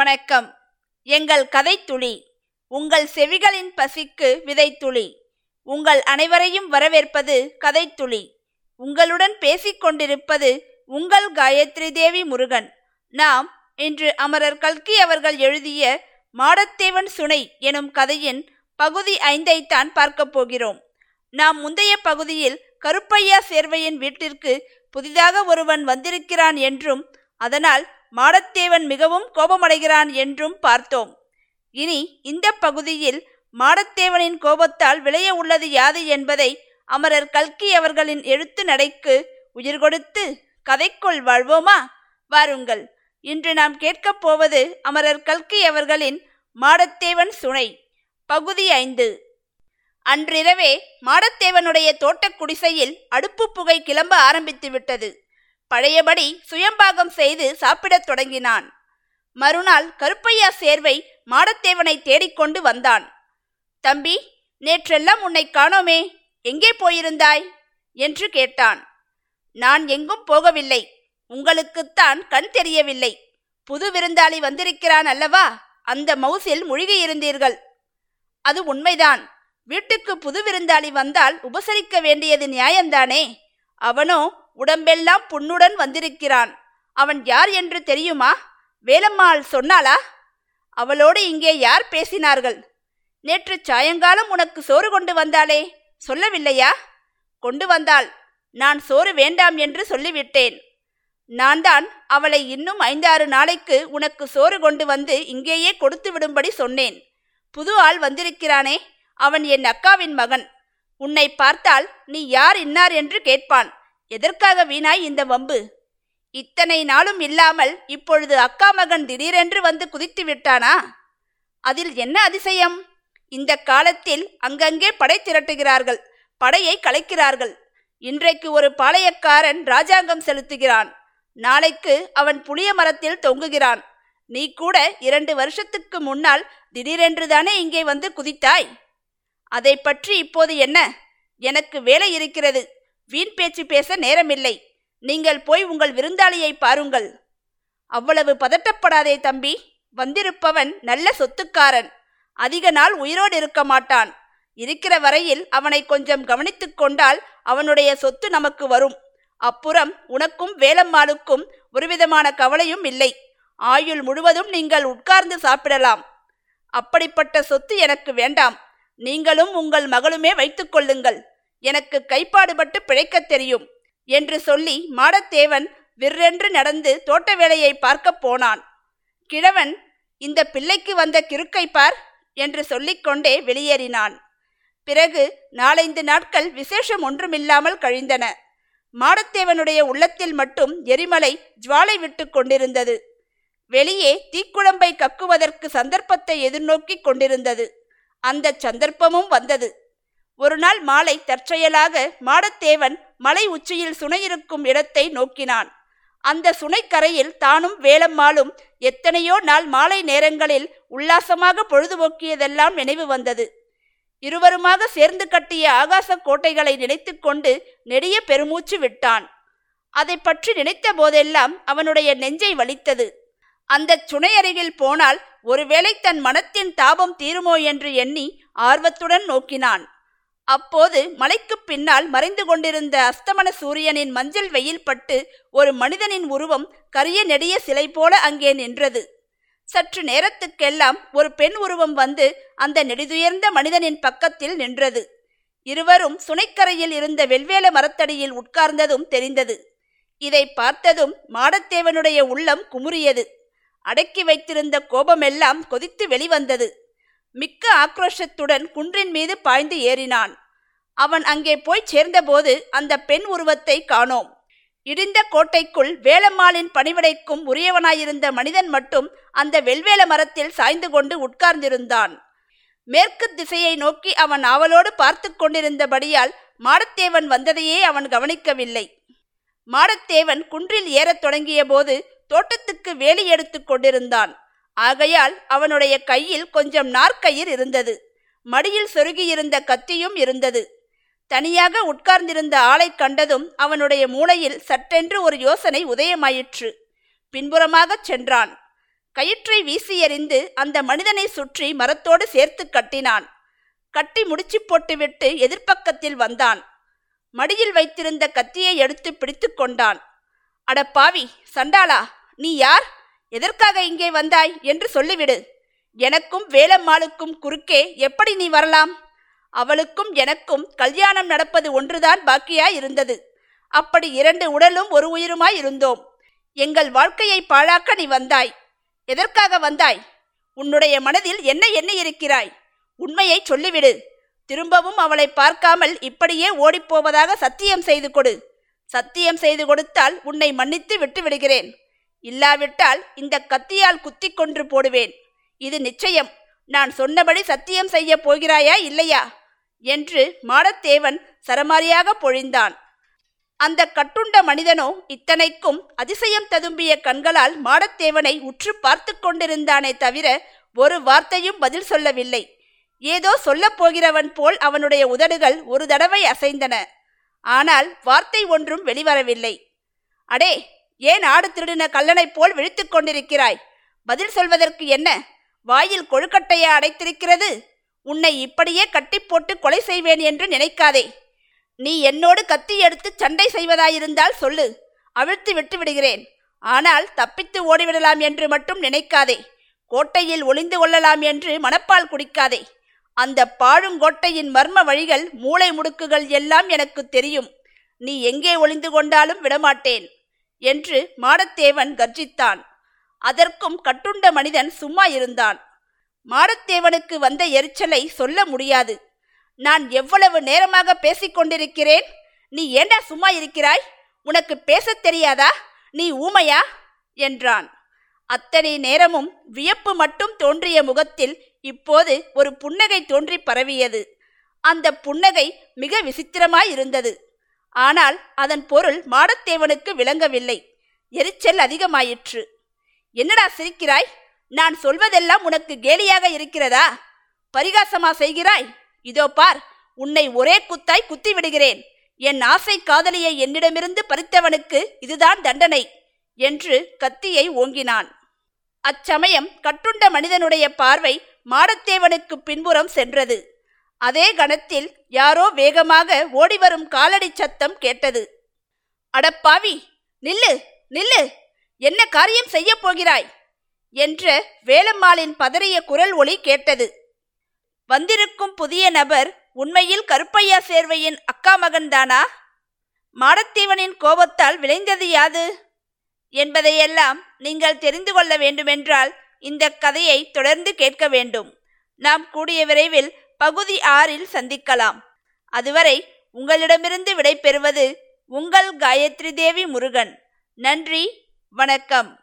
வணக்கம். எங்கள் கதைத்துளி உங்கள் செவிகளின் பசிக்கு விதைத்துளி உங்கள் அனைவரையும் வரவேற்பது கதைத்துளி. உங்களுடன் பேசிக்கொண்டிருப்பது உங்கள் காயத்ரி தேவி முருகன். நாம் இன்று அமரர் கல்கி அவர்கள் எழுதிய மாடத்தேவன் சுனை எனும் கதையின் பகுதி ஐந்தைத்தான் பார்க்கப் போகிறோம். நாம் முந்தைய பகுதியில் கருப்பையா சேர்வையின் வீட்டிற்கு புதிதாக ஒருவன் வந்திருக்கிறான் என்றும் அதனால் மாடத்தேவன் மிகவும் கோபமடைகிறான் என்றும் பார்த்தோம். இனி இந்த பகுதியில் மாடத்தேவனின் கோபத்தால் விளைய உள்ளது யாது என்பதை அமரர் கல்கி அவர்களின் எழுத்து நடைக்கு உயிர் கொடுத்து கதைக்குள் வாழ்வோமா? வாருங்கள். இன்று நாம் கேட்கப் போவது அமரர் கல்கி அவர்களின் மாடத்தேவன் சுனை. பகுதி ஐந்து. அன்றிரவே மாடத்தேவனுடைய தோட்டக் குடிசையில் அடுப்பு புகை கிளம்ப ஆரம்பித்து விட்டது பழையபடி சுயம்பாகம் செய்து சாப்பிடத் தொடங்கினான். மறுநாள் கருப்பையா சேர்வை மாடத்தேவனை தேடிக்கொண்டு வந்தான். தம்பி நேற்றெல்லாம் உன்னை காணோமே. எங்கே போயிருந்தாய்? என்று கேட்டான். நான் எங்கும் போகவில்லை. உங்களுக்குத்தான் கண் தெரியவில்லை. புது விருந்தாளி வந்திருக்கிறான் அல்லவா? அந்த மவுசில் முழுகியிருந்தீர்கள் அது உண்மைதான். வீட்டுக்கு புது விருந்தாளி வந்தால் உபசரிக்க வேண்டியது நியாயம்தானே? அவனோ உடம்பெல்லாம் புண்ணுடன் வந்திருக்கிறான். அவன் யார் என்று தெரியுமா? வேலம்மாள் சொன்னாளா? அவளோடு இங்கே யார் பேசினார்கள்? நேற்று சாயங்காலம் உனக்கு சோறு கொண்டு வந்தாளே சொல்லவில்லையா? கொண்டு வந்தாள். நான் சோறு வேண்டாம் என்று சொல்லிவிட்டேன். நான் தான் அவளை இன்னும் ஐந்தாறு நாளைக்கு உனக்கு சோறு கொண்டு வந்து இங்கேயே கொடுத்து விடும்படி சொன்னேன். புது ஆள் வந்திருக்கிறானே அவன் என் அக்காவின் மகன். உன்னை பார்த்தால் நீ யார் இன்னார் என்று கேட்பான். எதற்காக வீணாய் இந்த வம்பு? இத்தனை நாளும் இல்லாமல் இப்பொழுது அக்கா மகன் திடீரென்று வந்து குதித்து விட்டானா? அதில் என்ன அதிசயம்? இந்த காலத்தில் அங்கங்கே படை திரட்டுகிறார்கள் படையை கலைக்கிறார்கள். இன்றைக்கு ஒரு பாளையக்காரன் ராஜாங்கம் செலுத்துகிறான். நாளைக்கு அவன் புளிய மரத்தில் தொங்குகிறான். நீ கூட இரண்டு வருஷத்துக்கு முன்னால் திடீரென்று தானே இங்கே வந்து குதித்தாய்? அதை பற்றி இப்போது என்ன? எனக்கு வேலை இருக்கிறது. வீண் பேச்சு பேச நேரமில்லை. நீங்கள் போய் உங்கள் விருந்தாளியை பாருங்கள். அவ்வளவு பதட்டப்படாதே தம்பி. வந்திருப்பவன் நல்ல சொத்துக்காரன். அதிக நாள் உயிரோடு இருக்க மாட்டான். இருக்கிற வரையில் அவனை கொஞ்சம் கவனித்துக் கொண்டால் அவனுடைய சொத்து நமக்கு வரும். அப்புறம் உனக்கும் வேலம்மாளுக்கும் ஒருவிதமான கவலையும் இல்லை. ஆயுள் முழுவதும் நீங்கள் உட்கார்ந்து சாப்பிடலாம். அப்படிப்பட்ட சொத்து எனக்கு வேண்டாம். நீங்களும் உங்கள் மகளுமே வைத்துக்கொள்ளுங்கள் எனக்கு கைப்பாடுபட்டு பிழைக்கத் தெரியும் என்று சொல்லி மாடத்தேவன் விற்றென்று நடந்து தோட்ட வேலையை பார்க்கப் போனான். கிழவன் இந்த பிள்ளைக்கு வந்த கிறுக்கை பார் என்று சொல்லிக்கொண்டே வெளியேறினான். பிறகு நாலைந்து நாட்கள் விசேஷம் ஒன்றுமில்லாமல் கழிந்தன. மாடத்தேவனுடைய உள்ளத்தில் மட்டும் எரிமலை ஜுவாலை விட்டு கொண்டிருந்தது. வெளியே தீக்குழம்பை கக்குவதற்கு சந்தர்ப்பத்தை எதிர்நோக்கி கொண்டிருந்தது. அந்த சந்தர்ப்பமும் வந்தது. ஒரு நாள் மாலை தற்செயலாக மாடத்தேவன் மலை உச்சியில் சுனையிருக்கும் இடத்தை நோக்கினான். அந்த சுனைக்கரையில் தானும் வேலம்மாளும் எத்தனையோ நாள் மாலை நேரங்களில் உல்லாசமாக பொழுதுபோக்கியதெல்லாம் நினைவு வந்தது. இருவருமாக சேர்ந்து கட்டிய ஆகாச கோட்டைகளை நினைத்து கொண்டு நெடிய பெருமூச்சு விட்டான். அதை பற்றி நினைத்த போதெல்லாம் அவனுடைய நெஞ்சை வலித்தது. அந்த சுனை அருகில் போனால் ஒருவேளை தன் மனத்தின் தாபம் தீருமோ என்று எண்ணி ஆர்வத்துடன் நோக்கினான். அப்போது மலைக்கு பின்னால் மறைந்து கொண்டிருந்த அஸ்தமன சூரியனின் மஞ்சள் வெயில் பட்டு ஒரு மனிதனின் உருவம் கரிய நெடிய சிலை போல அங்கே நின்றது. சற்று நேரத்துக்கெல்லாம் ஒரு பெண் உருவம் வந்து அந்த நெடிதுயர்ந்த மனிதனின் பக்கத்தில் நின்றது. இருவரும் சுனைக்கரையில் இருந்த வெல்வேல மரத்தடியில் உட்கார்ந்ததும் தெரிந்தது. இதை பார்த்ததும் மாடத்தேவனுடைய உள்ளம் குமுறியது. அடக்கி வைத்திருந்த கோபமெல்லாம் கொதித்து வெளிவந்தது. மிக்க ஆக்ரோஷத்துடன் குன்றின் மீது பாய்ந்து ஏறினான். அவன் அங்கே போய் சேர்ந்தபோது அந்த பெண் உருவத்தை காணோம். இடிந்த கோட்டைக்குள் வேலம்மாளின் பணிவிடைக்கும் உரியவனாயிருந்த மனிதன் மட்டும் அந்த வெல்வேல மரத்தில் சாய்ந்து கொண்டு உட்கார்ந்திருந்தான். மேற்கு திசையை நோக்கி அவன் அவளோடு பார்த்து கொண்டிருந்தபடியால் மாடத்தேவன் வந்ததையே அவன் கவனிக்கவில்லை. மாடத்தேவன் குன்றில் ஏறத் தொடங்கிய போது தோட்டத்துக்கு வேலி எடுத்துக் கொண்டிருந்தான். ஆகையால் அவனுடைய கையில் கொஞ்சம் நாற்கயிர் இருந்தது. மடியில் சொருகியிருந்த கத்தியும் இருந்தது. தனியாக உட்கார்ந்திருந்த ஆளை கண்டதும் அவனுடைய மூளையில் சட்டென்று ஒரு யோசனை உதயமாயிற்று. பின்புறமாகச் சென்றான். கயிற்றை வீசி எறிந்து அந்த மனிதனை சுற்றி மரத்தோடு சேர்த்து கட்டினான். கட்டி முடிச்சு போட்டுவிட்டு எதிர்ப்பக்கத்தில் வந்தான். மடியில் வைத்திருந்த கத்தியை எடுத்து பிடித்து கொண்டான். அட பாவி சண்டாளா நீ யார்? எதற்காக இங்கே வந்தாய்? என்று சொல்லிவிடு. எனக்கும் வேலம்மாளுக்கும் குறுக்கே எப்படி நீ வரலாம்? அவளுக்கும் எனக்கும் கல்யாணம் நடப்பது ஒன்றுதான் பாக்கியாய் இருந்தது அப்படி இரண்டு உடலும் ஒரு உயிருமாய் இருந்தோம். எங்கள் வாழ்க்கையை பாழாக்க நீ வந்தாய். எதற்காக வந்தாய்? உன்னுடைய மனதில் என்ன எண்ணி இருக்கிறாய் உண்மையை சொல்லிவிடு. திரும்பவும் அவளை பார்க்காமல் இப்படியே ஓடிப்போவதாக சத்தியம் செய்து கொடு. சத்தியம் செய்து கொடுத்தால் உன்னை மன்னித்து விட்டு விடுகிறேன் இல்லாவிட்டால் இந்த கத்தியால் குத்தி கொன்று போடுவேன். இது நிச்சயம். நான் சொன்னபடி சத்தியம் செய்ய போகிறாயா இல்லையா? என்று மாடத்தேவன் சரமாரியாக பொழிந்தான். அந்த கட்டுண்ட மனிதனோ இத்தனைக்கும் அதிசயம் ததும்பிய கண்களால் மாடத்தேவனை உற்று பார்த்து கொண்டிருந்தானே தவிர ஒரு வார்த்தையும் பதில் சொல்லவில்லை. ஏதோ சொல்லப் போகிறவன் போல் அவனுடைய உதடுகள் ஒரு தடவை அசைந்தன. ஆனால் வார்த்தை ஒன்றும் வெளிவரவில்லை. அடே ஏன் ஆடு திருடின கல்லனைப் போல் விழித்து கொண்டிருக்கிறாய்? பதில் சொல்வதற்கு என்ன? வாயில் கொழுக்கட்டையா அடைத்திருக்கிறது? உன்னை இப்படியே கட்டி போட்டு கொலை செய்வேன் என்று நினைக்காதே. நீ என்னோடு கத்தி எடுத்து சண்டை செய்வதாயிருந்தால் சொல்லு. அவிழ்த்து விட்டு விடுகிறேன். ஆனால் தப்பித்து ஓடிவிடலாம் என்று மட்டும் நினைக்காதே. கோட்டையில் ஒளிந்து கொள்ளலாம் என்று மனப்பால் குடிக்காதே. அந்த பாழுங்கோட்டையின் மர்ம வழிகள் மூளை முடுக்குகள் எல்லாம் எனக்கு தெரியும். நீ எங்கே ஒளிந்து கொண்டாலும் விடமாட்டேன் என்று மாடத்தேவன் கர்ஜித்தான். அதற்கும் கட்டுண்ட மனிதன் சும்மா இருந்தான். மாடத்தேவனுக்கு வந்த எரிச்சலை சொல்ல முடியாது. நான் எவ்வளவு நேரமாக பேசிக்கொண்டிருக்கிறேன் நீ ஏண்டா சும்மா இருக்கிறாய்? உனக்கு பேசத் தெரியாதா? நீ ஊமையா? என்றான். அத்தனை நேரமும் வியப்பு மட்டும் தோன்றிய முகத்தில் இப்போது ஒரு புன்னகை தோன்றி பரவியது. அந்த புன்னகை மிக விசித்திரமாயிருந்தது. ஆனால் அதன் பொருள் மாடத்தேவனுக்கு விளங்கவில்லை. எரிச்சல் அதிகமாயிற்று. என்னடா சிரிக்கிறாய்? நான் சொல்வதெல்லாம் உனக்கு கேலியாக இருக்கிறதா? பரிகாசமா செய்கிறாய்? இதோ பார் உன்னை ஒரே குத்தாய் குத்தி விடுகிறேன் என் ஆசை காதலியை என்னிடமிருந்து பறித்தவனுக்கு இதுதான் தண்டனை என்று கத்தியை ஓங்கினான். அச்சமயம் கட்டுண்ட மனிதனுடைய பார்வை மாடத்தேவனுக்கு பின்புறம் சென்றது. அதே கணத்தில் யாரோ வேகமாக ஓடிவரும் காலடி சத்தம் கேட்டது. அடப்பாவி நில்லு நில்லு என்ன காரியம் செய்யப் போகிறாய்? என்ற வேலம்மாளின் பதறிய குரல் ஒளி கேட்டது. வந்திருக்கும் புதிய நபர் உண்மையில் கருப்பையா சேர்வையின் அக்கா மகன்தானா? மாடத்தீவனின் கோபத்தால் விளைந்தது யாது? என்பதையெல்லாம் நீங்கள் தெரிந்து கொள்ள வேண்டுமென்றால் இந்த கதையை தொடர்ந்து கேட்க வேண்டும். நாம் கூடிய விரைவில் பகுதி ஆறில் சந்திக்கலாம். அதுவரை உங்களிடமிருந்து விடைபெறுவது உங்கள் காயத்ரி தேவி முருகன். நன்றி வணக்கம்.